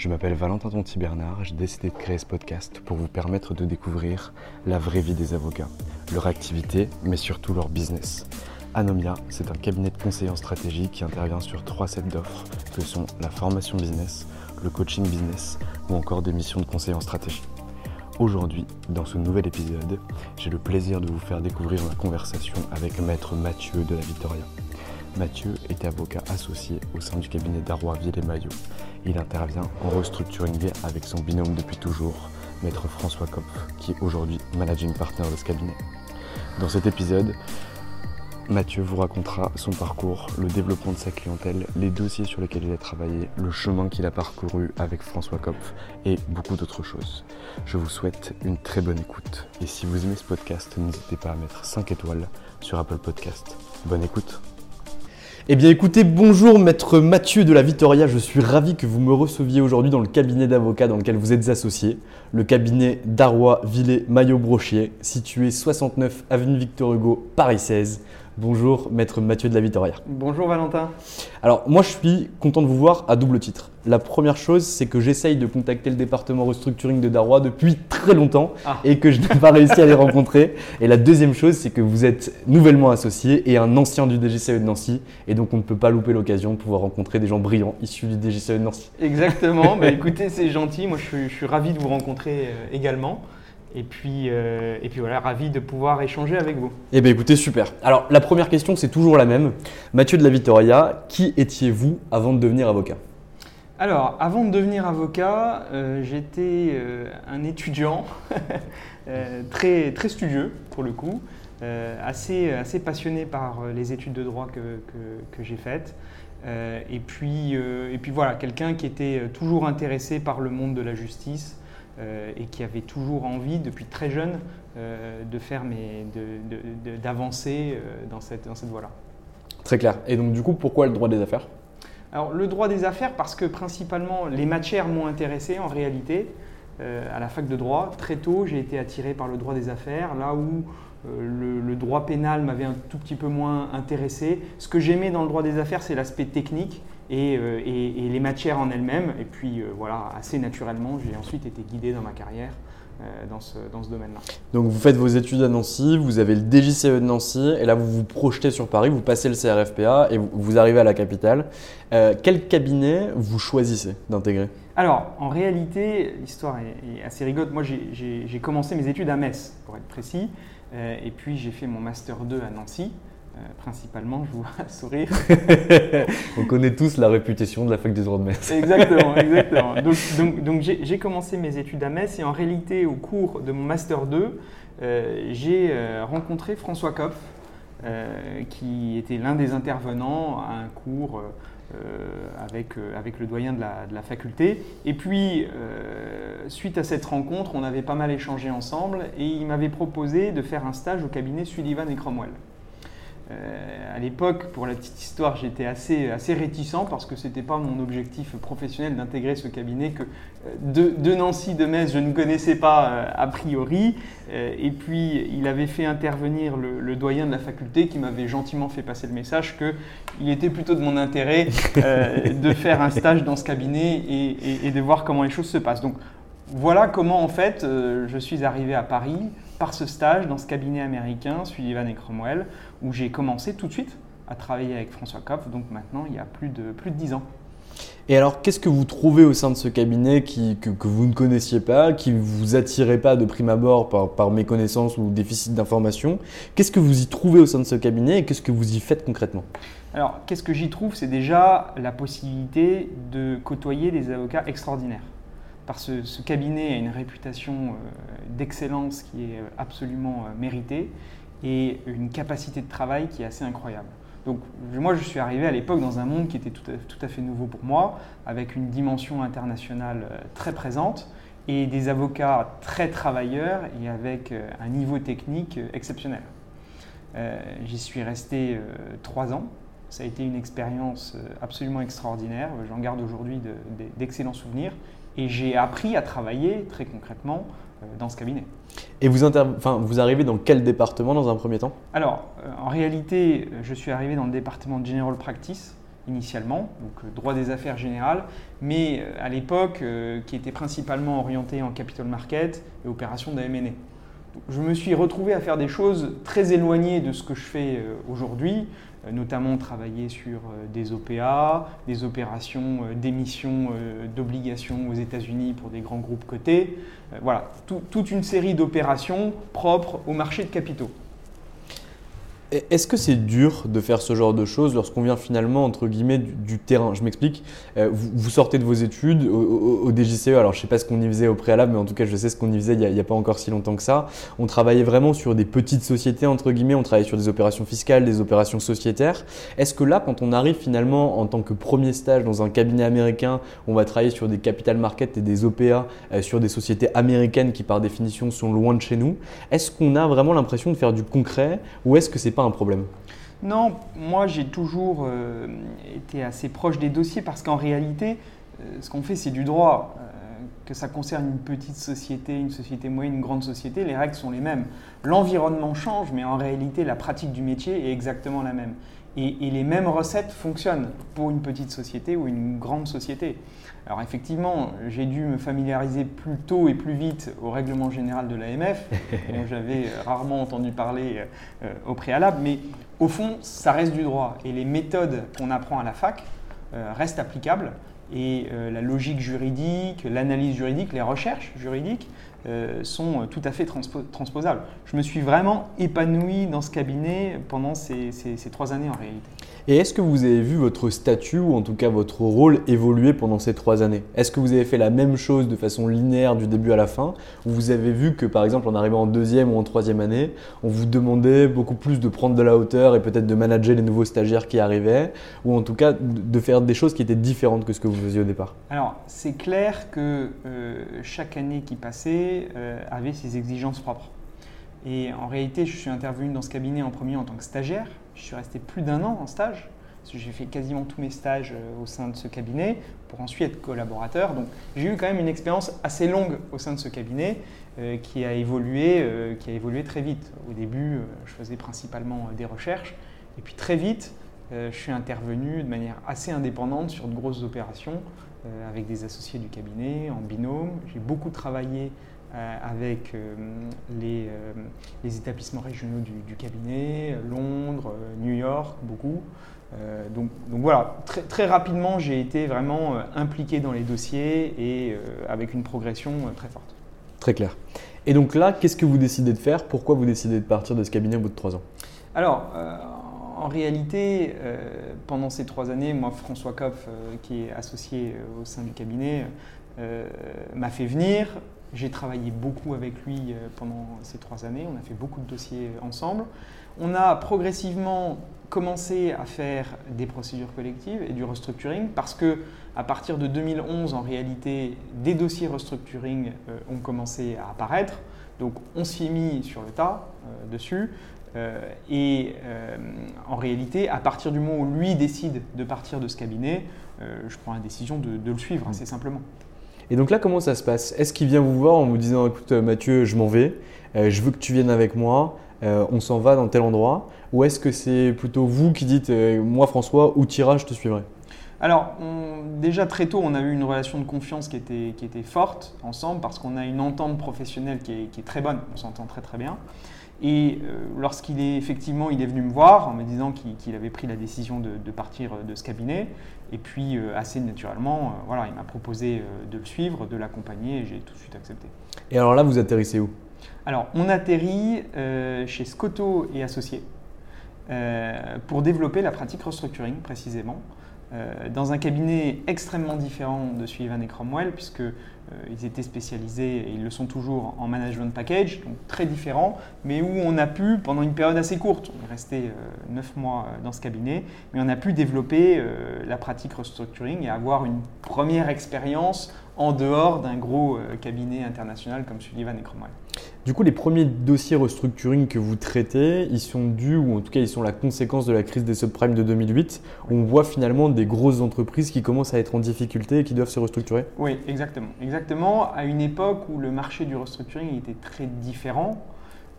Je m'appelle Valentin Tonti Bernard, j'ai décidé de créer ce podcast pour vous permettre de découvrir la vraie vie des avocats, leur activité, mais surtout leur business. Anomia, c'est un cabinet de conseil en stratégie qui intervient sur trois sets d'offres que sont la formation business, le coaching business ou encore des missions de conseil en stratégie. Aujourd'hui, dans ce nouvel épisode, j'ai le plaisir de vous faire découvrir ma conversation avec maître Mathieu de la Victoria. Mathieu est avocat associé au sein du cabinet Darrois Ville et Maillot. Il intervient en restructuring avec son binôme depuis toujours, maître François Kopf, qui est aujourd'hui managing partner de ce cabinet. Dans cet épisode, Mathieu vous racontera son parcours, le développement de sa clientèle, les dossiers sur lesquels il a travaillé, le chemin qu'il a parcouru avec François Kopf et beaucoup d'autres choses. Je vous souhaite une très bonne écoute. Et si vous aimez ce podcast, n'hésitez pas à mettre 5 étoiles sur Apple Podcast. Bonne écoute Eh bien écoutez, bonjour maître Mathieu de la Vittoria, je suis ravi que vous me receviez aujourd'hui dans le cabinet d'avocats dans lequel vous êtes associé, le cabinet Darrois Villet Maillot Brochier, situé 69 avenue Victor Hugo, Paris 16. Bonjour maître Mathieu de la Vittoria. Bonjour Valentin. Alors moi je suis content de vous voir à double titre. La première chose c'est que j'essaye de contacter le département restructuring de Darrois depuis très longtemps Ah. et que je n'ai pas réussi à les rencontrer. Et la deuxième chose c'est que vous êtes nouvellement associé et un ancien du DGCE de Nancy et donc on ne peut pas louper l'occasion de pouvoir rencontrer des gens brillants issus du DGCE de Nancy. Exactement. bah, écoutez, c'est gentil. Moi, je suis, je suis ravi de vous rencontrer euh, également. Et puis, euh, et puis voilà, ravi de pouvoir échanger avec vous. Eh bien écoutez super. Alors la première question c'est toujours la même. Mathieu de la Vittoria, qui étiez-vous avant de devenir avocat? Alors, avant de devenir avocat, euh, j'étais euh, un étudiant très, très studieux pour le coup, assez, assez passionné par les études de droit que, que- que j'ai faites. Et, puis, et puis voilà, quelqu'un qui était toujours intéressé par le monde de la justice et qui avait toujours envie, depuis très jeune, euh, de faire mes, d'avancer euh, dans cette, dans cette voie-là. Très clair. Et donc du coup pourquoi le droit des affaires? Alors le droit des affaires parce que principalement les matières m'ont intéressé en réalité. Euh, à la fac de droit, très tôt j'ai été attiré par le droit des affaires, là où euh, le, le droit pénal m'avait un tout petit peu moins intéressé. Ce que j'aimais dans le droit des affaires c'est l'aspect technique et, euh, et- et les matières en elles-mêmes. Et puis euh, voilà, assez naturellement j'ai ensuite été guidé dans ma carrière euh, dans ce, dans ce domaine-là. Donc vous faites vos études à Nancy, vous avez le DJCE de Nancy, et là vous vous projetez sur Paris, vous passez le CRFPA et vous, vous arrivez à la capitale. Euh, quel cabinet vous choisissez d'intégrer? Alors, en réalité, l'histoire est, est assez rigolote. Moi, j'ai commencé mes études à Metz, pour être précis. Euh, et puis, j'ai fait mon Master 2 à Nancy, euh, principalement, je vous vois sourire. On connaît tous la réputation de la fac des droits de Metz. exactement, exactement. Donc, donc, donc j'ai commencé mes études à Metz et en réalité, au cours de mon Master 2, euh, j'ai euh, rencontré François Kopf, qui était l'un des intervenants à un cours avec, euh, avec le doyen de la, de faculté. Et puis, euh, suite à cette rencontre, on avait pas mal échangé ensemble et il m'avait proposé de faire un stage au cabinet Sullivan et Cromwell. À l'époque, pour la petite histoire, j'étais assez, assez réticent parce que ce n'était pas mon objectif professionnel d'intégrer ce cabinet que de, Nancy, de Metz, je ne connaissais pas a priori. et puis, il avait fait intervenir le, doyen de la faculté qui m'avait gentiment fait passer le message qu'il était plutôt de mon intérêt de faire un stage dans ce cabinet et, et, de voir comment les choses se passent. Donc, voilà comment en fait je suis arrivé à Paris par ce stage dans ce cabinet américain, Sullivan et Cromwell, où j'ai commencé tout de suite à travailler avec François Kopf, donc maintenant il y a plus de, plus de 10 ans. Et alors, qu'est-ce que vous trouvez au sein de ce cabinet qui, que, vous ne connaissiez pas, qui ne vous attirait pas de prime abord par, par méconnaissance ou déficit d'information? Qu'est-ce que vous y trouvez au sein de ce cabinet et qu'est-ce que vous y faites concrètement? Alors, qu'est-ce que j'y trouve? C'est déjà la possibilité de côtoyer des avocats extraordinaires ce, cabinet a une réputation euh, d'excellence qui est euh, absolument euh, méritée et une capacité de travail qui est assez incroyable. Donc moi je suis arrivé à l'époque dans un monde qui était tout à, fait nouveau pour moi, avec une dimension internationale très présente et des avocats très travailleurs et avec un niveau technique exceptionnel. J'y suis resté trois ans. Ça a été une expérience absolument extraordinaire. J'en garde aujourd'hui d'excellents souvenirs et j'ai appris à travailler très concrètement euh, dans ce cabinet. Et vous, enfin, vous arrivez dans quel département dans un premier temps? Alors, euh, en réalité, euh, je suis arrivé dans le département de General Practice initialement, donc droit des affaires générales, mais à l'époque qui était principalement orienté en capital market et opérations d'AMNE. Je me suis retrouvé à faire des choses très éloignées de ce que je fais aujourd'hui, notamment travailler sur euh, des OPA, des opérations euh, d'émission d'obligations aux États-Unis pour des grands groupes cotés. Voilà, toute une série d'opérations propres au marché de capitaux. Est-ce que c'est dur de faire ce genre de choses lorsqu'on vient finalement, entre guillemets, du, terrain? Je m'explique. Euh, vous, sortez de vos études au, DGCE, alors je ne sais pas ce qu'on y faisait au préalable, mais en tout cas je sais ce qu'on y faisait il n'y a, pas encore si longtemps que ça. On travaillait vraiment sur des petites sociétés, entre guillemets, on travaillait sur des opérations fiscales, des opérations sociétaires. Est-ce que là, quand on arrive finalement en tant que premier stage dans un cabinet américain, on va travailler sur des capital markets et des OPA, euh, sur des sociétés américaines qui par définition sont loin de chez nous, est-ce qu'on a vraiment l'impression de faire du concret ou est-ce que c'est un problème Non, moi j'ai toujours euh, été assez proche des dossiers parce qu'en réalité, euh, ce qu'on fait c'est du droit. Euh, que ça concerne une petite société, une société moyenne, une grande société, les règles sont les mêmes. L'environnement change, mais en réalité la pratique du métier est exactement la même. Et, les mêmes recettes fonctionnent pour une petite société ou une grande société. Alors effectivement, j'ai dû me familiariser plus tôt et plus vite au règlement général de l'AMF, dont j'avais rarement entendu parler euh, au préalable, mais au fond, ça reste du droit. Et les méthodes qu'on apprend à la fac euh, restent applicables. Et euh, la logique juridique, l'analyse juridique, les recherches juridiques euh, sont tout à fait transposables. Je me suis vraiment épanoui dans ce cabinet pendant ces, trois années en réalité. Et est-ce que vous avez vu votre statut ou en tout cas votre rôle évoluer pendant ces trois années? Est-ce que vous avez fait la même chose de façon linéaire du début à la fin? Ou vous avez vu que par exemple en arrivant en deuxième ou en troisième année, on vous demandait beaucoup plus de prendre de la hauteur et peut-être de manager les nouveaux stagiaires qui arrivaient? Ou en tout cas de faire des choses qui étaient différentes que ce que vous faisiez au départ? Alors c'est clair que euh, chaque année qui passait, euh, avait ses exigences propres. Et en réalité, je suis intervenu dans ce cabinet en premier en tant que stagiaire. Je suis resté plus d'un an en stage. J'ai fait quasiment tous mes stages euh, au sein de ce cabinet pour ensuite être collaborateur. Donc j'ai eu quand même une expérience assez longue au sein de ce cabinet euh, qui, a évolué, qui a évolué très vite. Au début, je faisais principalement des recherches. Et puis très vite, je suis intervenu de manière assez indépendante sur de grosses opérations avec des associés du cabinet, en binôme. J'ai beaucoup travaillé euh, avec euh, les, euh, les, établissements régionaux du, cabinet, Londres, New York, beaucoup. donc, donc, voilà, très, très rapidement, j'ai été vraiment impliqué dans les dossiers et avec une progression très forte. Très clair. Et donc là, qu'est-ce que vous décidez de faire? Pourquoi vous décidez de partir de ce cabinet au bout de trois ans? Alors, en réalité, pendant ces trois années, moi, François Kopf, qui est associé au sein du cabinet, m'a fait venir j'ai travaillé beaucoup avec lui euh, pendant ces trois années, on a fait beaucoup de dossiers ensemble. On a progressivement commencé à faire des procédures collectives et du restructuring parce que à partir de 2011, en réalité, des dossiers restructuring euh, ont commencé à apparaître. Donc on s'y est mis sur le tas euh, dessus. Euh, et euh, en réalité, à partir du moment où lui décide de partir de ce cabinet, euh, je prends la décision de, de le suivre assez simplement. Et donc là, comment ça se passe? Est-ce qu'il vient vous voir en vous disant écoute Mathieu, je m'en vais, euh, je veux que tu viennes avec moi, euh, on s'en va dans tel endroit? Ou est-ce que c'est plutôt vous qui dites euh, moi François, où t'iras, je te suivrai? Alors, déjà très tôt, on a eu une relation de confiance qui était, forte ensemble parce qu'on a une entente professionnelle qui est très bonne, on s'entend très très bien. Et euh, lorsqu'il est effectivement, il est venu me voir en me disant qu'il avait pris la décision de, de partir de ce cabinet. Et puis, euh, assez naturellement, euh, voilà, il m'a proposé euh, de le suivre, de l'accompagner et j'ai tout de suite accepté. Et alors là, vous atterrissez où? Alors, on atterrit euh, chez Scotto et Associés euh, pour développer la pratique restructuring précisément, euh, dans un cabinet extrêmement différent de Sullivan et Cromwell, puisque euh, ils étaient spécialisés, et ils le sont toujours, en management package, donc très différent, mais où on a pu, pendant une période assez courte, on est resté 9 mois euh, dans ce cabinet, mais on a pu développer euh, la pratique restructuring et avoir une première expérience en dehors d'un gros euh, cabinet international comme Sullivan et Cromwell. Du coup, les premiers dossiers restructuring que vous traitez, ils sont dus, ou en tout cas, ils sont la conséquence de la crise des subprimes de 2008, où on voit finalement des grosses entreprises qui commencent à être en difficulté et qui doivent se restructurer. Oui, exactement. Exactement. À une époque où le marché du restructuring était très différent,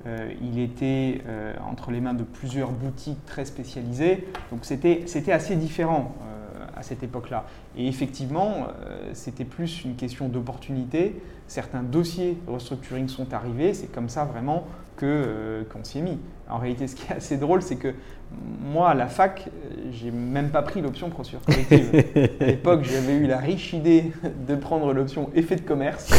euh, il était euh, entre les mains de plusieurs boutiques très spécialisées, donc c'était c'était assez différent à cette époque-là. Et effectivement, euh, c'était plus une question d'opportunité. Certains dossiers restructuring sont arrivés, c'est comme ça vraiment que euh, qu'on s'y est mis. En réalité, ce qui est assez drôle, c'est que moi, à la fac, euh, j'ai même pas pris l'option procédure collective. à l'époque, j'avais eu la riche idée de prendre l'option effet de commerce.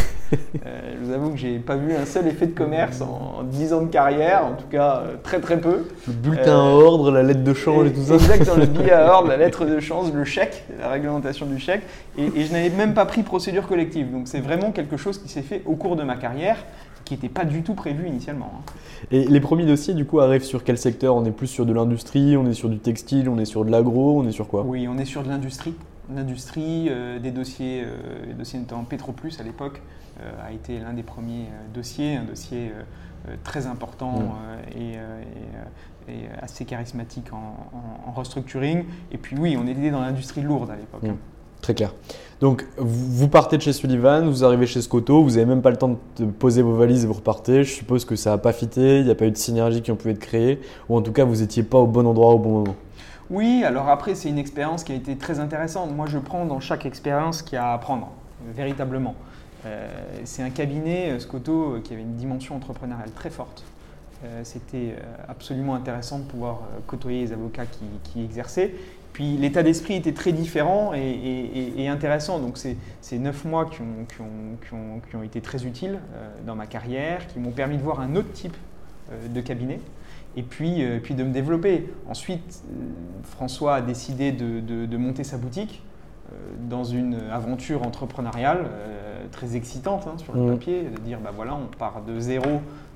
Euh, je vous avoue que j'ai pas vu un seul effet de commerce en, en 10 ans de carrière, en tout cas euh, très très peu. Le bulletin à Euh, ordre, la lettre de change et tout ça. Exactement, le billet à ordre, la lettre de change, le chèque, la réglementation du chèque. Et, et je n'avais même pas pris procédure collective. Donc c'est vraiment quelque chose qui s'est fait au cours de ma carrière, qui n'était pas du tout prévu initialement. hein. Et les premiers dossiers, du coup, arrivent sur quel secteur? On est plus sur de l'industrie, on est sur du textile, on est sur de l'agro, on est sur quoi? Oui, on est sur de l'industrie. L'industrie, euh, des dossiers, euh, les dossiers notamment Petroplus à l'époque, a été l'un des premiers euh, dossiers, un dossier euh, euh, très important Mm. euh, et, euh, et, euh, et assez charismatique en, en- en restructuring. Et puis oui, on était dans l'industrie lourde à l'époque. Mm. Très clair. Donc, vous partez de chez Sullivan, vous arrivez chez Scotto, vous n'avez même pas le temps de poser vos valises et vous repartez. Je suppose que ça n'a pas fité, il n'y a pas eu de synergie qui ont pu être créées, ou en tout cas, vous n'étiez pas au bon endroit au bon moment. Oui, alors après, c'est une expérience qui a été très intéressante. Moi, je prends dans chaque expérience ce qu'il y a à apprendre, euh, véritablement. Euh, c'est un cabinet, euh, Scotto, euh, qui avait une dimension entrepreneuriale très forte. C'était absolument intéressant de pouvoir côtoyer les avocats qui, exerçaient. Puis l'état d'esprit était très différent et, intéressant. Donc c'est neuf mois qui ont, été très utiles dans ma carrière, qui m'ont permis de voir un autre type de cabinet et puis, puis de me développer. Ensuite, François a décidé de, monter sa boutique dans une aventure entrepreneuriale euh, très excitante hein, sur le Mhm. papier, de dire bah voilà, on part de zéro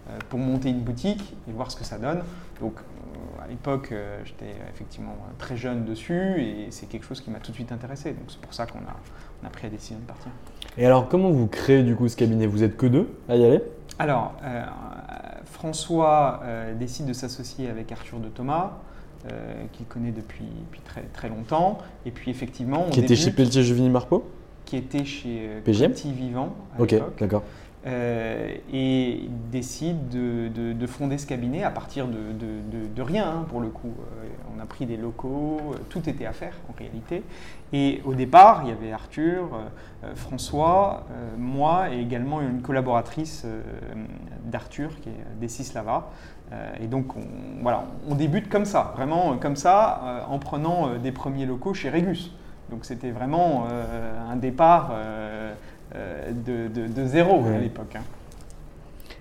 euh, pour monter une boutique et voir ce que ça donne. Donc euh, à l'époque, euh, j'étais effectivement très jeune dessus et c'est quelque chose qui m'a tout de suite intéressé. Donc c'est pour ça qu'on a, on a pris la décision de partir. Et alors, comment vous créez du coup ce cabinet? Vous êtes que deux à y aller? Alors, euh, François euh, décide de s'associer avec Arthur de Thomas, euh, qu'il connaît depuis, depuis très, très longtemps. Et puis effectivement, on Qui était chez Pelletier Juvigny Marco qui était chez euh, PGM? Petit Vivant à Ok, d'accord. Euh, et décide de, de- de fonder ce cabinet à partir de, rien, hein, pour le coup. Euh, on a pris des locaux, euh, tout était à faire en réalité. Et au départ, il y avait Arthur, François, moi et également une collaboratrice d'Arthur qui est Dessis Lava. Et donc, on, voilà, on débute comme ça, vraiment comme ça, en prenant des premiers locaux chez Régus. Donc, c'était vraiment un départ de, de- de zéro à l'époque. hein.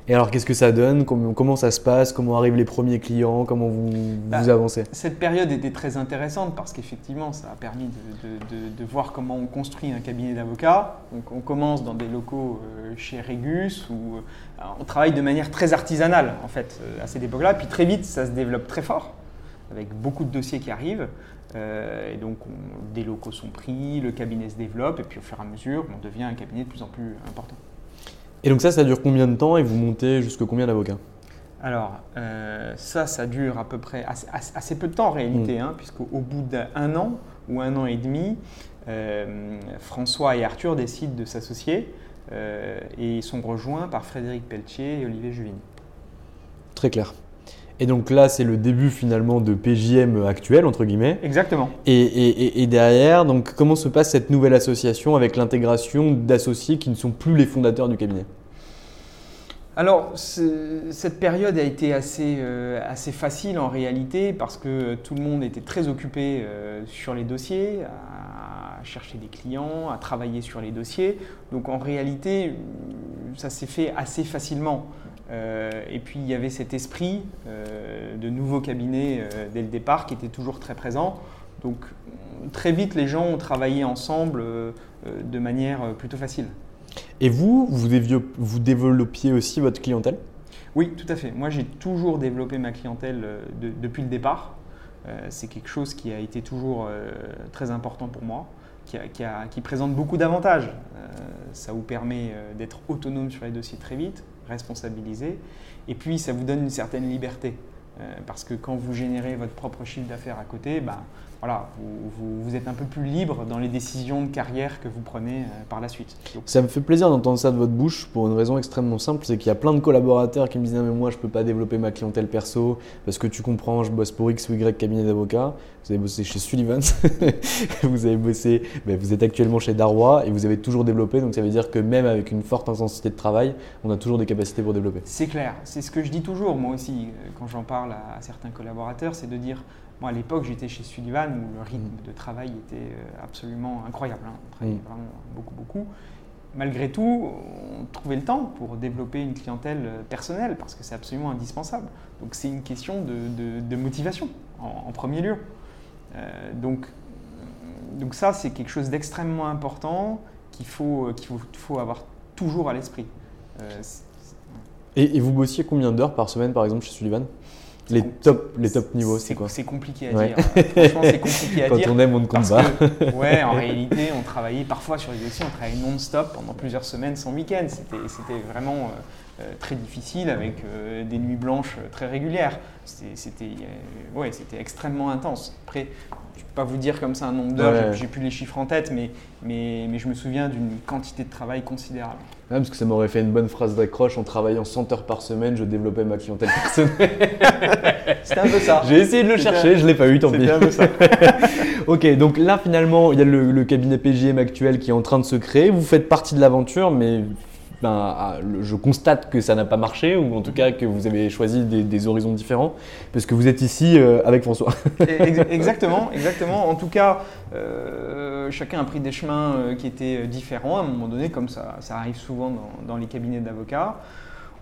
Et alors, qu'est-ce que ça donne? Comment, comment ça se passe? Comment arrivent les premiers clients? Comment vous, Bah, vous avancez? Cette période était très intéressante parce qu'effectivement, ça a permis de, de- de- de voir comment on construit un cabinet d'avocats. Donc, on commence dans des locaux euh, chez Régus où euh, on travaille de manière très artisanale en fait euh, à cette époque-là. Puis très vite, ça se développe très fort avec beaucoup de dossiers qui arrivent. Euh, et donc, on- des locaux sont pris, le cabinet se développe et puis au fur et à mesure, on devient un cabinet de plus en plus important. Et donc ça, ça dure combien de temps et vous montez jusqu'à combien d'avocats? Alors, euh, ça, ça dure à peu près assez, peu de temps en réalité, hein, puisqu'au au bout d'un an ou un an et demi, euh, François et Arthur décident de s'associer euh, et ils sont rejoints par Frédéric Pelletier et Olivier Juvigny. Très clair. Et donc là, c'est le début finalement de PJM actuel, entre guillemets. Exactement. Et, et- et- et derrière, donc, comment se passe cette nouvelle association avec l'intégration d'associés qui ne sont plus les fondateurs du cabinet? Alors, ce- cette période a été assez, euh, assez facile en réalité parce que tout le monde était très occupé euh, sur les dossiers, à chercher des clients, à travailler sur les dossiers. Donc en réalité, ça s'est fait assez facilement. Euh, et puis il y avait cet esprit euh, de nouveaux cabinets euh, dès le départ qui était toujours très présent. Donc très vite, les gens ont travaillé ensemble de manière plutôt facile. Et vous, vous, développiez aussi votre clientèle? Oui, tout à fait. Moi, j'ai toujours développé ma clientèle de- depuis le départ. Euh, c'est quelque chose qui a été toujours euh, très important pour moi, qui, a- qui a- qui présente beaucoup d'avantages. Euh, ça vous permet d'être autonome sur les dossiers très vite, responsabilisé, et puis ça vous donne une certaine liberté. Euh, parce que quand vous générez votre propre chiffre d'affaires à côté, ben, voilà, vous, vous- vous êtes un peu plus libre dans les décisions de carrière que vous prenez euh, par la suite. Donc, Ça me fait plaisir d'entendre ça de votre bouche pour une raison extrêmement simple, c'est qu'il y a plein de collaborateurs qui me disent Ah, mais moi je peux pas développer ma clientèle perso parce que tu comprends, je bosse pour X ou Y cabinet d'avocats. Vous avez bossé chez Sullivan, vous avez bossé, ben, vous êtes actuellement chez Darrois et vous avez toujours développé, donc ça veut dire que même avec une forte intensité de travail, on a toujours des capacités pour développer. C'est clair, c'est ce que je dis toujours, moi aussi, euh, quand j'en parle à, à certains collaborateurs, c'est de dire, moi à l'époque j'étais chez Sullivan où le rythme de travail était euh, absolument incroyable, hein. on travaillait vraiment beaucoup, beaucoup. Malgré tout, on trouvait le temps pour développer une clientèle euh, personnelle parce que c'est absolument indispensable. Donc c'est une question de, de- de motivation en, en premier lieu. Euh, donc, donc ça, c'est quelque chose d'extrêmement important qu'il faut, qu'il faut, faut avoir toujours à l'esprit. Euh, Et, et vous bossiez combien d'heures par semaine par exemple chez Sullivan? Les top, les top niveaux, c'est quoi C'est compliqué à Ouais. dire. Franchement, c'est compliqué à Quand dire. on aime, on ne compte pas. que, ouais, en réalité, on travaillait parfois sur les dossiers, on travaillait non-stop pendant plusieurs semaines sans week-end. C'était vraiment euh, très difficile avec euh, des nuits blanches euh, très régulières. C'était euh, ouais, extrêmement intense. Après, je ne peux pas vous dire comme ça un nombre d'heures, Ouais. j'ai- plus les chiffres en tête, mais, mais, mais je me souviens d'une quantité de travail considérable. Ouais, parce que ça m'aurait fait une bonne phrase d'accroche en travaillant 100 heures par semaine, je développais ma clientèle personnelle. C'était un peu ça. J'ai essayé de le chercher, je l'ai pas eu, tant pis. C'était un peu ça. ok, donc là finalement, il y a le, le cabinet PJM actuel qui est en train de se créer. Vous faites partie de l'aventure, mais ben, ah, je constate que ça n'a pas marché, ou en tout cas que vous avez choisi des, horizons différents, parce que vous êtes ici euh, avec François. Ex- Exactement, exactement. En tout cas, euh, chacun a pris des chemins euh, qui étaient différents à un moment donné, comme ça, arrive souvent dans, dans les cabinets d'avocats.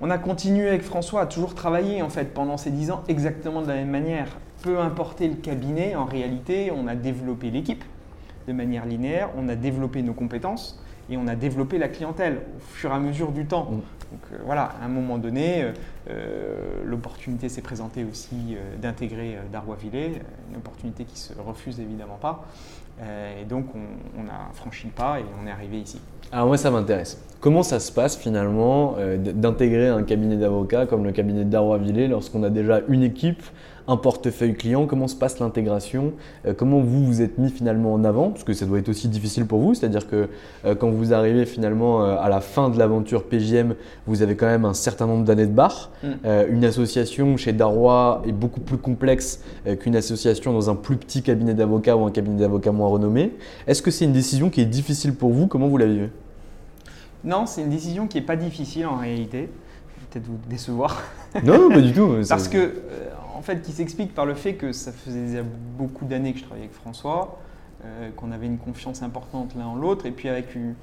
On a continué avec François à toujours travailler en fait pendant ces dix ans exactement de la même manière. Peu importé le cabinet, en réalité, on a développé l'équipe de manière linéaire, on a développé nos compétences et on a développé la clientèle au fur et à mesure du temps. Mm. Donc euh, voilà, à un moment donné, euh, euh, l'opportunité s'est présentée aussi euh, d'intégrer euh, une opportunité qui se refuse évidemment pas. Et donc on, on a franchi le pas et on est arrivé ici. Alors moi ça m'intéresse. Comment ça se passe finalement d'intégrer un cabinet d'avocats comme le cabinet d'Arrois-Villers lorsqu'on a déjà une équipe, un portefeuille client Comment se passe l'intégration Euh, Comment vous vous êtes mis finalement en avant Parce que ça doit être aussi difficile pour vous, c'est-à-dire que euh, quand vous arrivez finalement euh, à la fin de l'aventure PJM, vous avez quand même un certain nombre d'années de barre. Mm. Une association chez Darrois est beaucoup plus complexe qu'une association dans un plus petit cabinet d'avocats ou un cabinet d'avocats moins renommé. Est-ce que c'est une décision qui est difficile pour vous? Comment vous la vivez? Non, c'est une décision qui n'est pas difficile en réalité. Je vais Peut-être vous décevoir. Non, non, pas du tout. Parce que, en fait, qui s'explique par le fait que ça faisait déjà beaucoup d'années que je travaillais avec François, euh, qu'on avait une confiance importante l'un en l'autre, et puis avec une,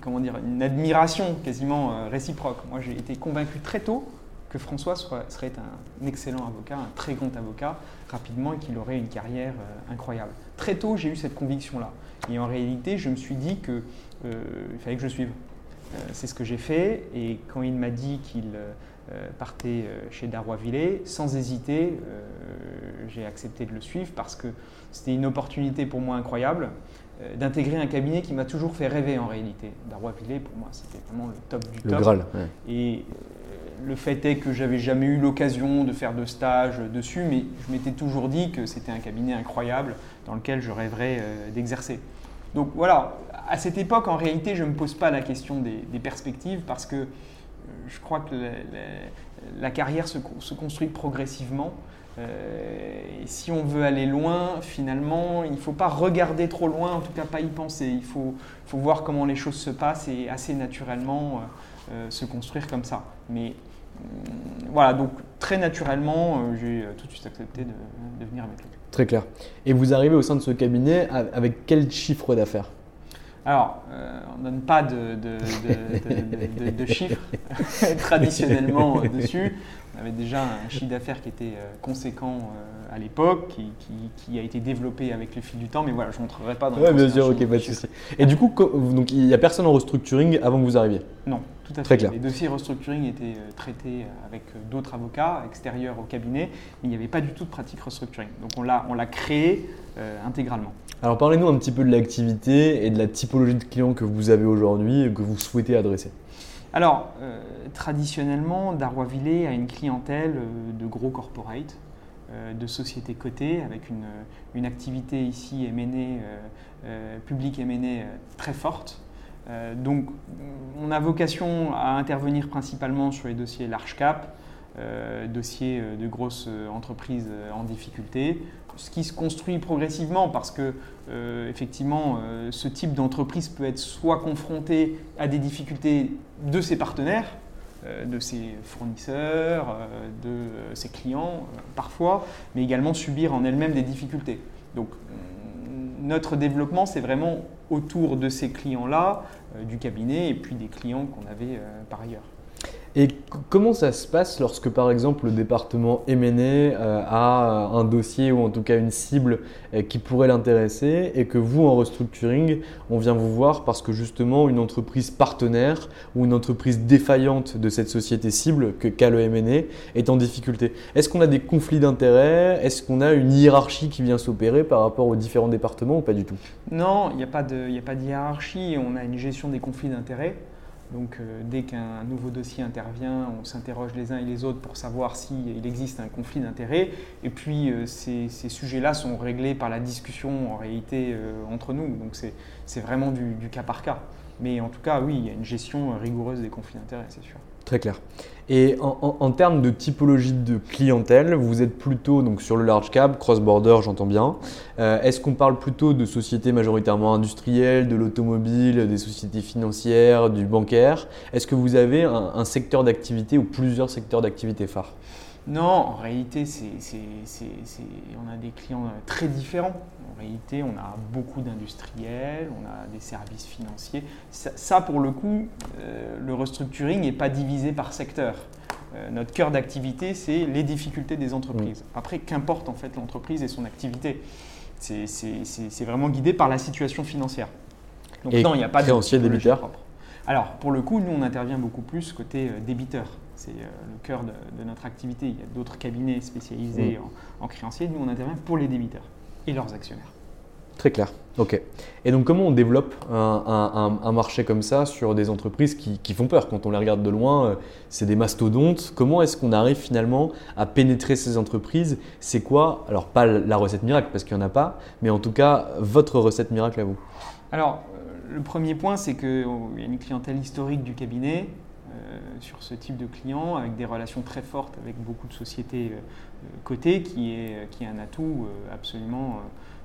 comment dire, une admiration quasiment euh, réciproque. Moi, j'ai été convaincu très tôt que François serait un excellent avocat, un très grand avocat, rapidement, et qu'il aurait une carrière euh, incroyable. Très tôt, j'ai eu cette conviction-là. Et en réalité, je me suis dit qu'il fallait que je suive. C'est ce que j'ai fait, et quand il m'a dit qu'il partait euh, chez Darrois-Villers, sans hésiter, euh, j'ai accepté de le suivre parce que c'était une opportunité pour moi incroyable euh, d'intégrer un cabinet qui m'a toujours fait rêver en réalité. Darrois-Villers, pour moi, c'était vraiment le top du Le top. Graal. ouais. Et le fait est que j'avais jamais eu l'occasion de faire de stage dessus, mais je m'étais toujours dit que c'était un cabinet incroyable dans lequel je rêverais euh, d'exercer. Donc voilà, à cette époque, en réalité, je ne me pose pas la question des, perspectives parce que euh, je crois que la, carrière se, construit progressivement. Euh, et si on veut aller loin, finalement, il ne faut pas regarder trop loin, en tout cas pas y penser. Il faut, faut voir comment les choses se passent et assez naturellement se construire comme ça. Mais voilà, donc très naturellement, j'ai tout de suite accepté de, venir avec lui. Très clair. Et vous arrivez au sein de ce cabinet avec quel chiffre d'affaires? Alors, euh, on ne donne pas de, de, chiffres traditionnellement euh, dessus. On avait déjà un chiffre d'affaires qui était euh, conséquent à l'époque, qui, a été développé avec le fil du temps, mais voilà, je ne montrerai pas dans ouais, bien sûr, ok, pas de souci. Et du coup, donc, il n'y a personne en restructuring avant que vous arriviez? Non, tout à fait. Très clair. Les dossiers restructuring étaient traités avec d'autres avocats extérieurs au cabinet, mais il n'y avait pas du tout de pratique restructuring. Donc on l'a créé intégralement. Alors parlez-nous un petit peu de l'activité et de la typologie de clients que vous avez aujourd'hui et que vous souhaitez adresser. Alors, euh, traditionnellement, Darrois Villet a une clientèle euh, de gros corporates, euh, de sociétés cotées, avec une, activité ici M&A, publique M&A très forte. donc, on a vocation à intervenir principalement sur les dossiers large cap, dossiers de grosses entreprises en difficulté, ce qui se construit progressivement parce que euh, effectivement euh, ce type d'entreprise peut être soit confronté à des difficultés de ses partenaires, euh, de ses fournisseurs, de ses clients parfois, mais également subir en elle-même des difficultés. Donc notre développement c'est vraiment autour de ces clients-là, du cabinet et puis des clients qu'on avait par ailleurs. Et comment ça se passe lorsque, par exemple, le département M&A euh, a un dossier ou en tout cas une cible euh, qui pourrait l'intéresser et que vous, en restructuring, on vient vous voir parce que justement une entreprise partenaire ou une entreprise défaillante de cette société cible que qu'a le est en difficulté? Est-ce qu'on a des conflits d'intérêts? Est-ce qu'on a une hiérarchie qui vient s'opérer par rapport aux différents départements ou pas du tout? Non, il n'y a pas de hiérarchie. On a une gestion des conflits d'intérêts. Donc euh, dès qu'un nouveau dossier intervient, on s'interroge les uns et les autres pour savoir s'il existe un conflit d'intérêts. Et puis euh, ces, sujets-là sont réglés par la discussion en réalité euh, entre nous. Donc c'est vraiment du, cas par cas. Mais en tout cas, oui, il y a une gestion rigoureuse des conflits d'intérêts, c'est sûr. Très clair. Et en, termes de typologie de clientèle, vous êtes plutôt donc, sur le large cap, cross-border, j'entends bien. Euh, est-ce qu'on parle plutôt de sociétés majoritairement industrielles, de l'automobile, des sociétés financières, du bancaire? Est-ce que vous avez un secteur d'activité ou plusieurs secteurs d'activité phares non, en réalité, on a des clients très différents. En réalité, on a beaucoup d'industriels, on a des services financiers. Ça, pour le coup, euh, le restructuring n'est pas divisé par secteur. Euh, notre cœur d'activité, c'est les difficultés des entreprises. Après, qu'importe en fait l'entreprise et son activité. C'est vraiment guidé par la situation financière. Donc non, il n'y a pas de débiteur. Propre. Alors, pour le coup, nous, on intervient beaucoup plus côté euh, débiteur. C'est euh, le cœur de, notre activité. Il y a d'autres cabinets spécialisés en, créancier. Nous, on intervient pour les débiteurs et leurs actionnaires. Très clair. Ok. Et donc, comment on développe un, marché comme ça sur des entreprises qui, font peur? Quand on les regarde de loin, euh, c'est des mastodontes. Comment est-ce qu'on arrive finalement à pénétrer ces entreprises? C'est quoi? Alors, pas la recette miracle, parce qu'il n'y en a pas, mais en tout cas, votre recette miracle à vous Alors, le premier point, c'est qu'il y a une clientèle historique du cabinet euh, sur ce type de client, avec des relations très fortes avec beaucoup de sociétés euh, cotées, qui est, qui est un atout euh, absolument,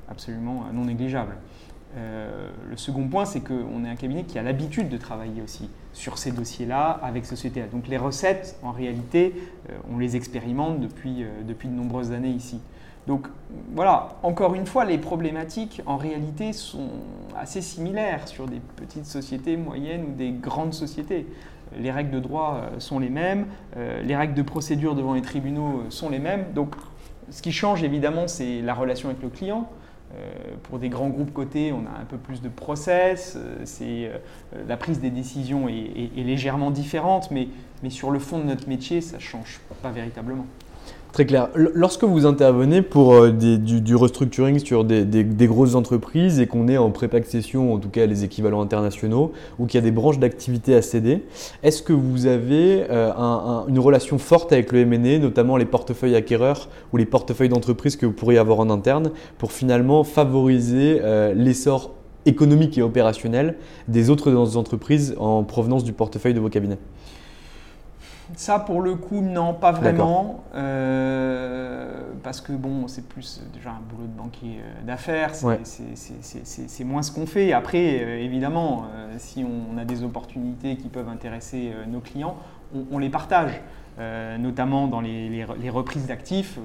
absolument non négligeable. le second point, c'est qu'on est un cabinet qui a l'habitude de travailler aussi sur ces dossiers-là avec sociétés. Donc les recettes, en réalité, on les expérimente depuis, depuis de nombreuses années ici. Donc voilà, encore une fois, les problématiques en réalité sont assez similaires sur des petites sociétés moyennes ou des grandes sociétés. Les règles de droit euh, sont les mêmes, euh, les règles de procédure devant les tribunaux euh, sont les mêmes. Donc ce qui change évidemment, c'est la relation avec le client. pour des grands groupes cotés, on a un peu plus de process, la prise des décisions est, légèrement différente, mais, mais sur le fond de notre métier, ça ne change pas véritablement. Très clair. Lorsque vous intervenez pour euh, du, restructuring sur des, grosses entreprises et qu'on est en pré-accession, en tout cas les équivalents internationaux, ou qu'il y a des branches d'activité à céder, est-ce que vous avez euh, un- un- une relation forte avec le M&A, notamment les portefeuilles acquéreurs ou les portefeuilles d'entreprises que vous pourriez avoir en interne, pour finalement favoriser euh, l'essor économique et opérationnel des autres entreprises en provenance du portefeuille de vos cabinets? Ça, pour le coup, non, pas vraiment. Euh, parce que, bon, c'est plus euh, déjà un boulot de banquier euh, d'affaires. C'est Ouais. moins ce qu'on fait. Après, évidemment, si on a des opportunités qui peuvent intéresser nos clients, on, on les partage. Euh, notamment dans les, les re- les reprises d'actifs, euh,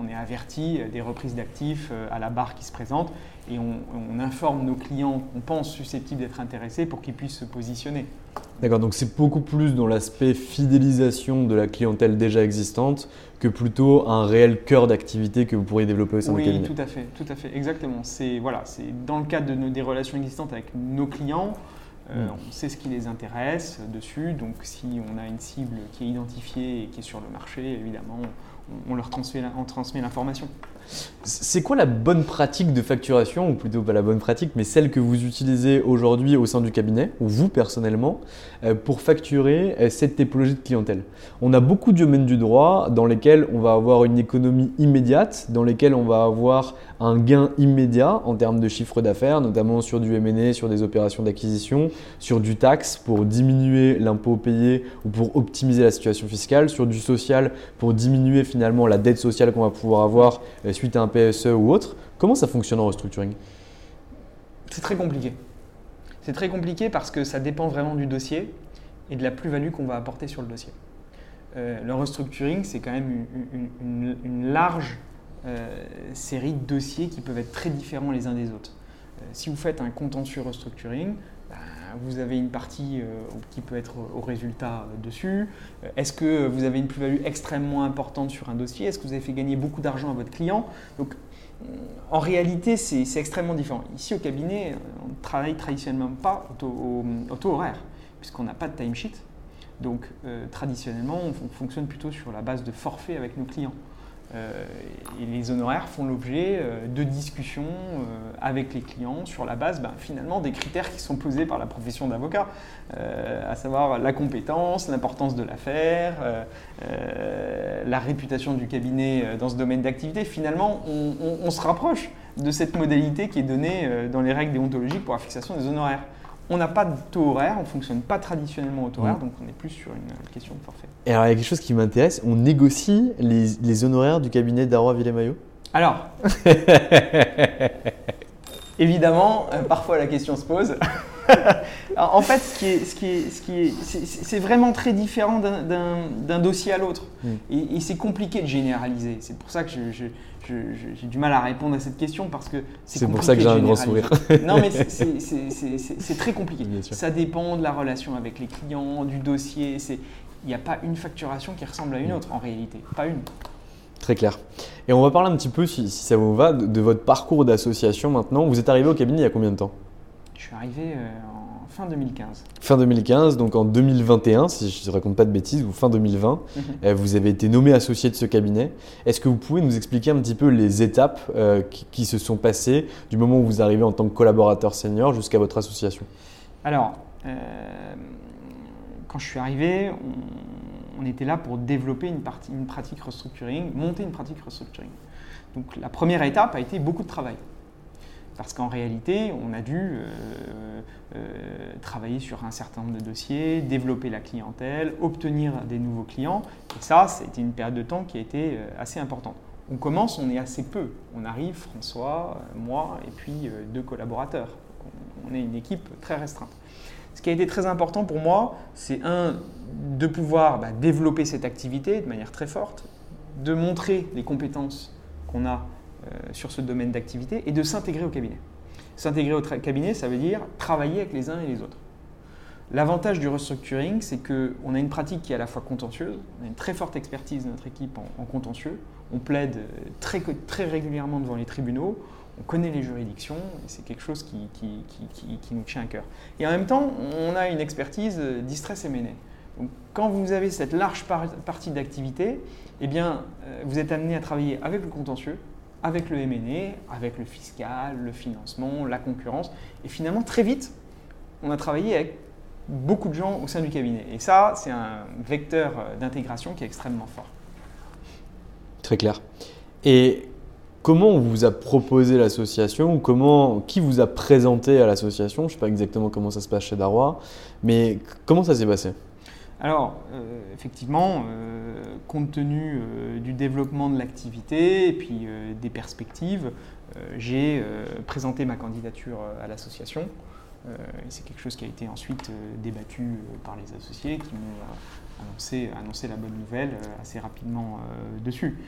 on est averti des reprises d'actifs euh, à la barre qui se présente et on, on informe nos clients qu'on pense susceptibles d'être intéressés pour qu'ils puissent se positionner. D'accord, donc c'est beaucoup plus dans l'aspect fidélisation de la clientèle déjà existante que plutôt un réel cœur d'activité que vous pourriez développer au sein du Oui, cabinet. tout à fait, tout à fait, exactement. C'est voilà, c'est dans le cadre de nos, des relations existantes avec nos clients, euh, Mm. on sait ce qui les intéresse dessus. Donc, si on a une cible qui est identifiée et qui est sur le marché, évidemment, on, leur transmet l'information. C'est quoi la bonne pratique de facturation, ou plutôt pas la bonne pratique, mais celle que vous utilisez aujourd'hui au sein du cabinet, ou vous personnellement, euh, pour facturer euh, cette typologie de clientèle? On a beaucoup de domaines du droit dans lesquels on va avoir une économie immédiate, dans lesquels on va avoir un gain immédiat en termes de chiffre d'affaires, notamment sur du M&A, sur des opérations d'acquisition, sur du taxe pour diminuer l'impôt payé ou pour optimiser la situation fiscale, sur du social pour diminuer finalement la dette sociale qu'on va pouvoir avoir euh, suite à un PSE ou autre. Comment ça fonctionne en restructuring? C'est très compliqué. C'est très compliqué parce que ça dépend vraiment du dossier et de la plus-value qu'on va apporter sur le dossier. Euh, le restructuring, c'est quand même une, large euh, série de dossiers qui peuvent être très différents les uns des autres. Si vous faites un contentieux restructuring, vous avez une partie euh, qui peut être au résultat euh, dessus. Euh, Est-ce que vous avez une plus-value extrêmement importante sur un dossier? Est-ce que vous avez fait gagner beaucoup d'argent à votre client? Donc, en réalité, c'est extrêmement différent. Ici, au cabinet, on ne travaille traditionnellement pas au taux, au- au taux horaire, puisqu'on n'a pas de timesheet. Donc, traditionnellement, on, on fonctionne plutôt sur la base de forfait avec nos clients. Euh, et les honoraires font l'objet euh, de discussions euh, avec les clients sur la base ben, finalement des critères qui sont posés par la profession d'avocat, à savoir la compétence, l'importance de l'affaire, la réputation du cabinet dans ce domaine d'activité. Finalement, on, on- se rapproche de cette modalité qui est donnée dans les règles déontologiques pour la fixation des honoraires. On n'a pas de taux horaire, on ne fonctionne pas traditionnellement au taux horaire, Mm. donc on est plus sur une question de forfait. Et alors, il y a quelque chose qui m'intéresse. On négocie les, les honoraires du cabinet d'Arroy Villemaillot? Alors, évidemment, euh, parfois la question se pose. En fait, ce qui est, ce qui est, ce qui est, c'est, vraiment très différent d'un, dossier à l'autre. Mm. Et, et c'est compliqué de généraliser. C'est pour ça que j'ai du mal à répondre à cette question parce que c'est pour ça que j'ai un grand généraliser. non, mais c'est, très compliqué. Ça dépend de la relation avec les clients, du dossier. Il n'y a pas une facturation qui ressemble à une autre en réalité. Pas une. Très clair. Et on va parler un petit peu, si, si ça vous va, de, de votre parcours d'association maintenant. Vous êtes arrivé au cabinet il y a combien de temps? Je suis arrivé euh, en fin 2015. Fin 2015, donc en 2021, si je ne raconte pas de bêtises, ou fin 2020, Mhm. euh, vous avez été nommé associé de ce cabinet. Est-ce que vous pouvez nous expliquer un petit peu les étapes euh, qui, qui se sont passées du moment où vous arrivez en tant que collaborateur senior jusqu'à votre association? Alors, euh, quand je suis arrivé, on, on était là pour développer une, partie, une pratique restructuring, monter une pratique restructuring. Donc la première étape a été beaucoup de travail. Parce qu'en réalité, on a dû euh, euh, travailler sur un certain nombre de dossiers, développer la clientèle, obtenir des nouveaux clients. Et ça, c'était une période de temps qui a été euh, assez importante. On commence, on est assez peu. On arrive, François, moi, et puis deux collaborateurs. On est une équipe très restreinte. Ce qui a été très important pour moi, c'est un, de pouvoir bah, développer cette activité de manière très forte, de montrer les compétences qu'on a sur ce domaine d'activité et de s'intégrer au cabinet. S'intégrer au cabinet, ça veut dire travailler avec les uns et les autres. L'avantage du restructuring, c'est qu'on a une pratique qui est à la fois contentieuse, on a une très forte expertise de notre équipe en, en contentieux, on plaide euh, très, très régulièrement devant les tribunaux, on connaît les juridictions, et c'est quelque chose qui, nous tient à cœur. Et en même temps, on a une expertise euh, distress M&A. Donc, quand vous avez cette large par- partie d'activité, eh bien, euh, vous êtes amené à travailler avec le contentieux, avec le M&A, avec le fiscal, le financement, la concurrence. Et finalement, très vite, on a travaillé avec beaucoup de gens au sein du cabinet. Et ça, c'est un vecteur d'intégration qui est extrêmement fort. Très clair. Et comment on vous a proposé l'association ou comment, qui vous a présenté à l'association? Je ne sais pas exactement comment ça se passe chez Darrois, mais comment ça s'est passé? Alors, euh, effectivement, euh, compte tenu euh, du développement de l'activité et puis des perspectives, j'ai présenté ma candidature à l'association. C'est quelque chose qui a été ensuite débattu par les associés qui m'ont annoncé, la bonne nouvelle assez rapidement dessus.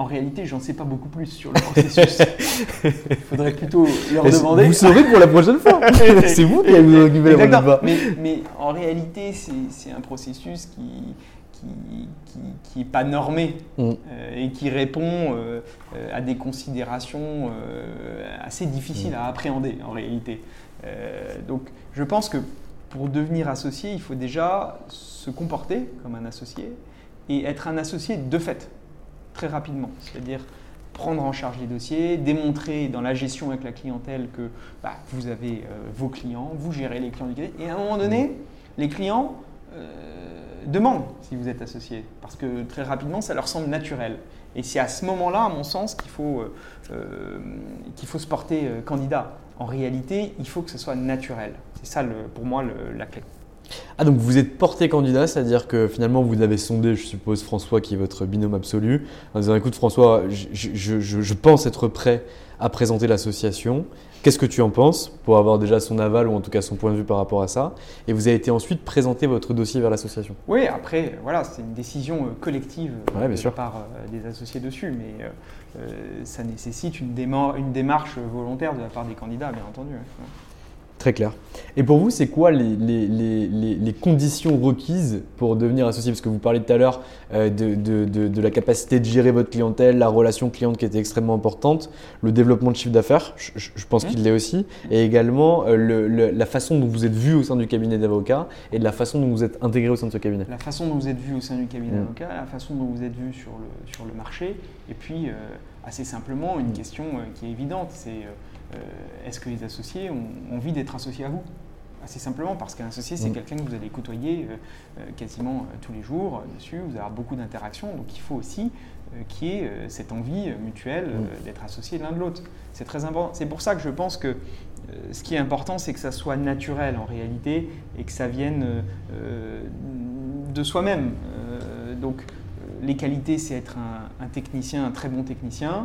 En réalité, j'en sais pas beaucoup plus sur le processus. Il faudrait plutôt leur Mais demander. Vous saurez pour la prochaine fois. c'est vous qui allez vous occuper la prochaine fois. Mais, mais en réalité, c'est un processus qui qui, qui, qui est pas normé Mm. euh, et qui répond euh, euh, à des considérations assez difficiles à appréhender en réalité. Donc, je pense que pour devenir associé, il faut déjà se comporter comme un associé et être un associé de fait, très rapidement. C'est-à-dire prendre en charge les dossiers, démontrer dans la gestion avec la clientèle que bah, vous avez euh, vos clients, vous gérez les clients du cabinet, et à un moment donné, les clients euh, demandent si vous êtes associé, parce que très rapidement, ça leur semble naturel. Et c'est à ce moment-là, à mon sens, qu'il faut, euh, qu'il faut se porter candidat. En réalité, il faut que ce soit naturel. C'est ça, le- pour moi, le- la clé. Ah donc vous êtes porté candidat, c'est-à-dire que finalement vous avez sondé, je suppose, François qui est votre binôme absolu, en disant écoute François, je, je- je- je pense être prêt à présenter l'association. Qu'est-ce que tu en penses pour avoir déjà son aval ou en tout cas son point de vue par rapport à ça? Et vous avez été ensuite présenter votre dossier vers l'association. Oui, après, voilà, c'est une décision euh, collective euh, Ouais, bien de sûr. par euh, des associés dessus, mais euh, euh, ça nécessite une, démar- une démarche volontaire de la part des candidats, bien entendu. ouais. Très clair. Et pour vous, c'est quoi les, les- les- les- les conditions requises pour devenir associé? Parce que vous parlez tout à l'heure euh, de, de- de- de la capacité de gérer votre clientèle, la relation cliente qui était extrêmement importante, le développement de chiffre d'affaires, je, pense Mmh. qu'il l'est aussi, et également euh, le- le- la façon dont vous êtes vu au sein du cabinet d'avocats et de la façon dont vous êtes intégré au sein de ce cabinet. La façon dont vous êtes vu au sein du cabinet Mm. d'avocat, la façon dont vous êtes vu sur le, sur le marché, et puis euh, assez simplement, une question euh, qui est évidente, c'est euh, est-ce que les associés ont envie d'être associés à vous Assez simplement parce qu'un associé, c'est Mm. quelqu'un que vous allez côtoyer euh, euh, quasiment euh, tous les jours euh, dessus, vous allez avoir beaucoup d'interactions, donc il faut aussi euh, qu'il y ait euh, cette envie euh, mutuelle euh, d'être associés l'un de l'autre. C'est très important. C'est pour ça que je pense que euh, ce qui est important, c'est que ça soit naturel en réalité et que ça vienne euh, euh, de soi-même. Euh, donc, euh, les qualités, c'est être un, un technicien, un très bon technicien, euh,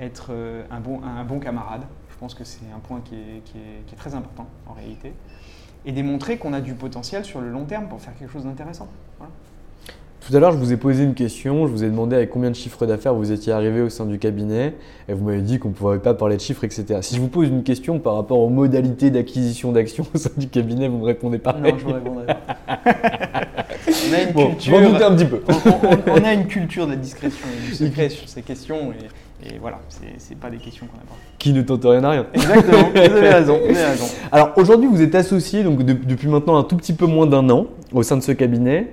être euh, un bon, un bon camarade. Je pense que c'est un point qui est, qui est- qui est très important en réalité. Et démontrer qu'on a du potentiel sur le long terme pour faire quelque chose d'intéressant. Voilà. Tout à l'heure, je vous ai posé une question, je vous ai demandé avec combien de chiffres d'affaires vous étiez arrivé au sein du cabinet, et vous m'avez dit qu'on ne pouvait pas parler de chiffres, etc. Si je vous pose une question par rapport aux modalités d'acquisition d'actions au sein du cabinet, vous me répondez pas. Non, je ne répondrai pas. on a une Bon, je culture. doutais un petit peu. on, on- on a une culture de la discrétion et du secret sur ces questions et, et voilà, c'est pas des questions qu'on pas. Qui ne tente rien à rien. Exactement, vous avez raison, vous avez raison. Alors aujourd'hui, vous êtes associé donc de- depuis maintenant un tout petit peu moins d'un an au sein de ce cabinet.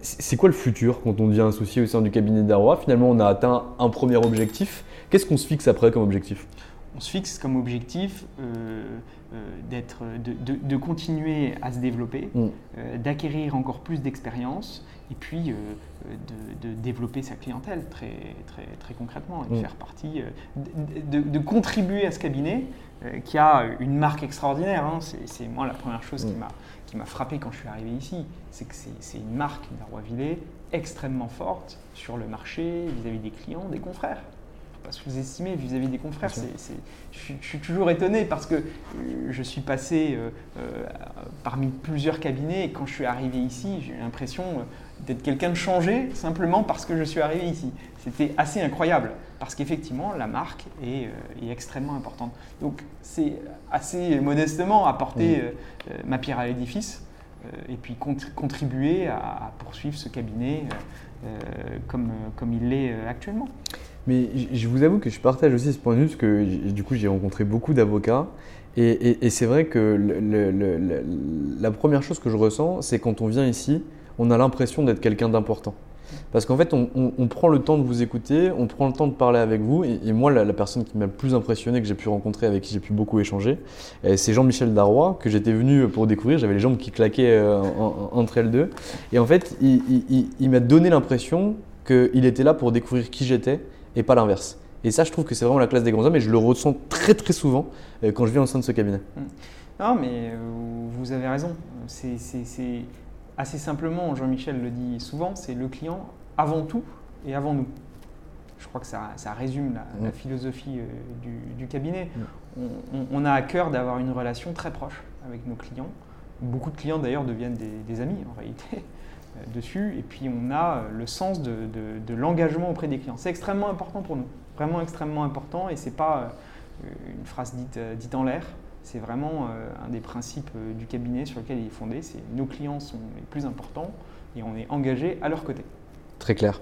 C'est quoi le futur quand on devient associé au sein du cabinet d'Arrois Finalement, on a atteint un premier objectif. Qu'est-ce qu'on se fixe après comme objectif? On se fixe comme objectif euh, d'être, de, de- de continuer à se développer, Mm. euh, d'acquérir encore plus d'expérience et puis euh, euh, de, de développer sa clientèle très, très, très concrètement et de Mm. faire partie, euh, de, contribuer à ce cabinet euh, qui a une marque extraordinaire. hein. C'est, c'est moi la première chose qui Mm. m'a qui m'a frappé quand je suis arrivé ici, c'est que c'est, c'est une marque d'Arrois-Villet extrêmement forte sur le marché vis-à-vis des clients, des confrères pas sous-estimer vis-à-vis des confrères. C'est- c'est- je, suis, je suis toujours étonné parce que euh, je suis passé euh, euh, parmi plusieurs cabinets et quand je suis arrivé ici, j'ai eu l'impression d'être quelqu'un de changé simplement parce que je suis arrivé ici. C'était assez incroyable parce qu'effectivement, la marque est, euh, est extrêmement importante. Donc, c'est assez modestement apporter ma pierre à l'édifice et puis cont- contribuer à, poursuivre ce cabinet comme, comme il l'est actuellement. Mais je vous avoue que je partage aussi ce point de vue parce que du coup j'ai rencontré beaucoup d'avocats Et, c'est vrai que la première chose que je ressens, c'est quand on vient ici, on a l'impression d'être quelqu'un d'important. Parce qu'en fait, on, prend le temps de vous écouter, on prend le temps de parler avec vous. Et, moi, la, personne qui m'a le plus impressionné, que j'ai pu rencontrer, avec qui j'ai pu beaucoup échanger, euh, c'est Jean-Michel Darrois, que j'étais venu pour découvrir. J'avais les jambes qui claquaient euh, entre elles deux. Et en fait, il, m'a donné l'impression qu'il était là pour découvrir qui j'étais et pas l'inverse. Et ça, je trouve que c'est vraiment la classe des grands hommes et je le ressens très très souvent euh, quand je viens au sein de ce cabinet. Mmh. Non, mais vous avez raison. C'est assez simplement, Jean-Michel le dit souvent, c'est le client avant tout et avant nous. Je crois que ça, résume la, philosophie euh, du, cabinet. On, a à cœur d'avoir une relation très proche avec nos clients. Beaucoup de clients d'ailleurs deviennent des, amis en réalité euh, dessus. Et puis on a euh, le sens de, l'engagement auprès des clients. C'est extrêmement important pour nous, vraiment extrêmement important. Et c'est pas une phrase dite, dite en l'air. C'est vraiment un des principes du cabinet sur lequel il est fondé. C'est nos clients sont les plus importants et on est engagé à leur côté. Très clair.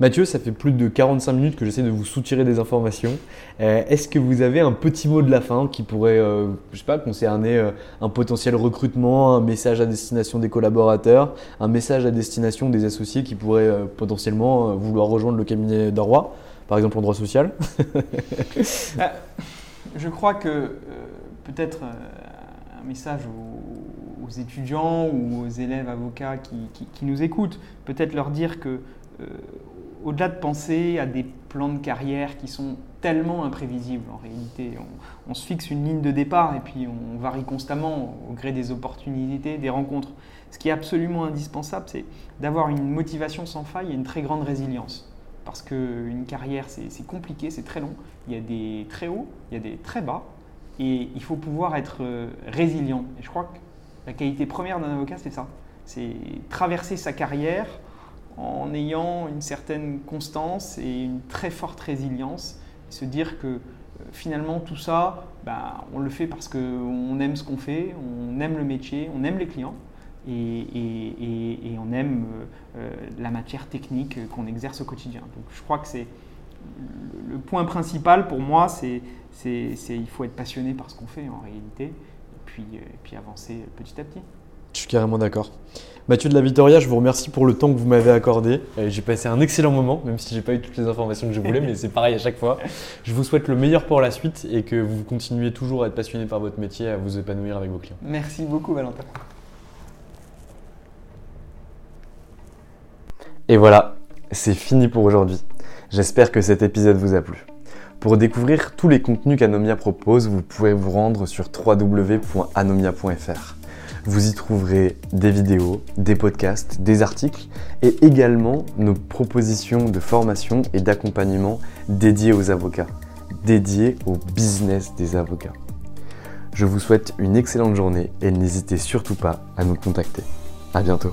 Mathieu, ça fait plus de 45 minutes que j'essaie de vous soutirer des informations. Euh, est-ce que vous avez un petit mot de la fin qui pourrait, euh, je sais pas, concerner euh, un potentiel recrutement, un message à destination des collaborateurs, un message à destination des associés qui pourraient potentiellement vouloir rejoindre le cabinet d'un par exemple en droit social? Je crois que peut-être un message aux, étudiants ou aux élèves avocats qui, nous écoutent, peut-être leur dire que euh, au-delà de penser à des plans de carrière qui sont tellement imprévisibles en réalité, on, se fixe une ligne de départ et puis on varie constamment au gré des opportunités, des rencontres. Ce qui est absolument indispensable, c'est d'avoir une motivation sans faille et une très grande résilience. Parce qu'une carrière, c'est compliqué, c'est très long. Il y a des très hauts, il y a des très bas. Et il faut pouvoir être euh, résilient. Et je crois que la qualité première d'un avocat, c'est ça. C'est traverser sa carrière en ayant une certaine constance et une très forte résilience. Se dire que euh, finalement, tout ça, bah, on le fait parce qu'on aime ce qu'on fait, on aime le métier, on aime les clients. Et, on aime euh, la matière technique qu'on exerce au quotidien. Donc je crois que c'est le point principal pour moi, c'est il faut être passionné par ce qu'on fait en réalité, puis, euh, puis avancer petit à petit. Je suis carrément d'accord. Mathieu de la Vittoria, je vous remercie pour le temps que vous m'avez accordé. Euh, j'ai passé un excellent moment, même si j'ai pas eu toutes les informations que je voulais, mais c'est pareil à chaque fois. Je vous souhaite le meilleur pour la suite et que vous continuez toujours à être passionné par votre métier, à vous épanouir avec vos clients. Merci beaucoup, Valentin. Et voilà, c'est fini pour aujourd'hui. J'espère que cet épisode vous a plu. Pour découvrir tous les contenus qu'Anomia propose, vous pouvez vous rendre sur www.anomia.fr. Vous y trouverez des vidéos, des podcasts, des articles et également nos propositions de formation et d'accompagnement dédiées aux avocats, dédiées au business des avocats. Je vous souhaite une excellente journée et n'hésitez surtout pas à nous contacter. À bientôt.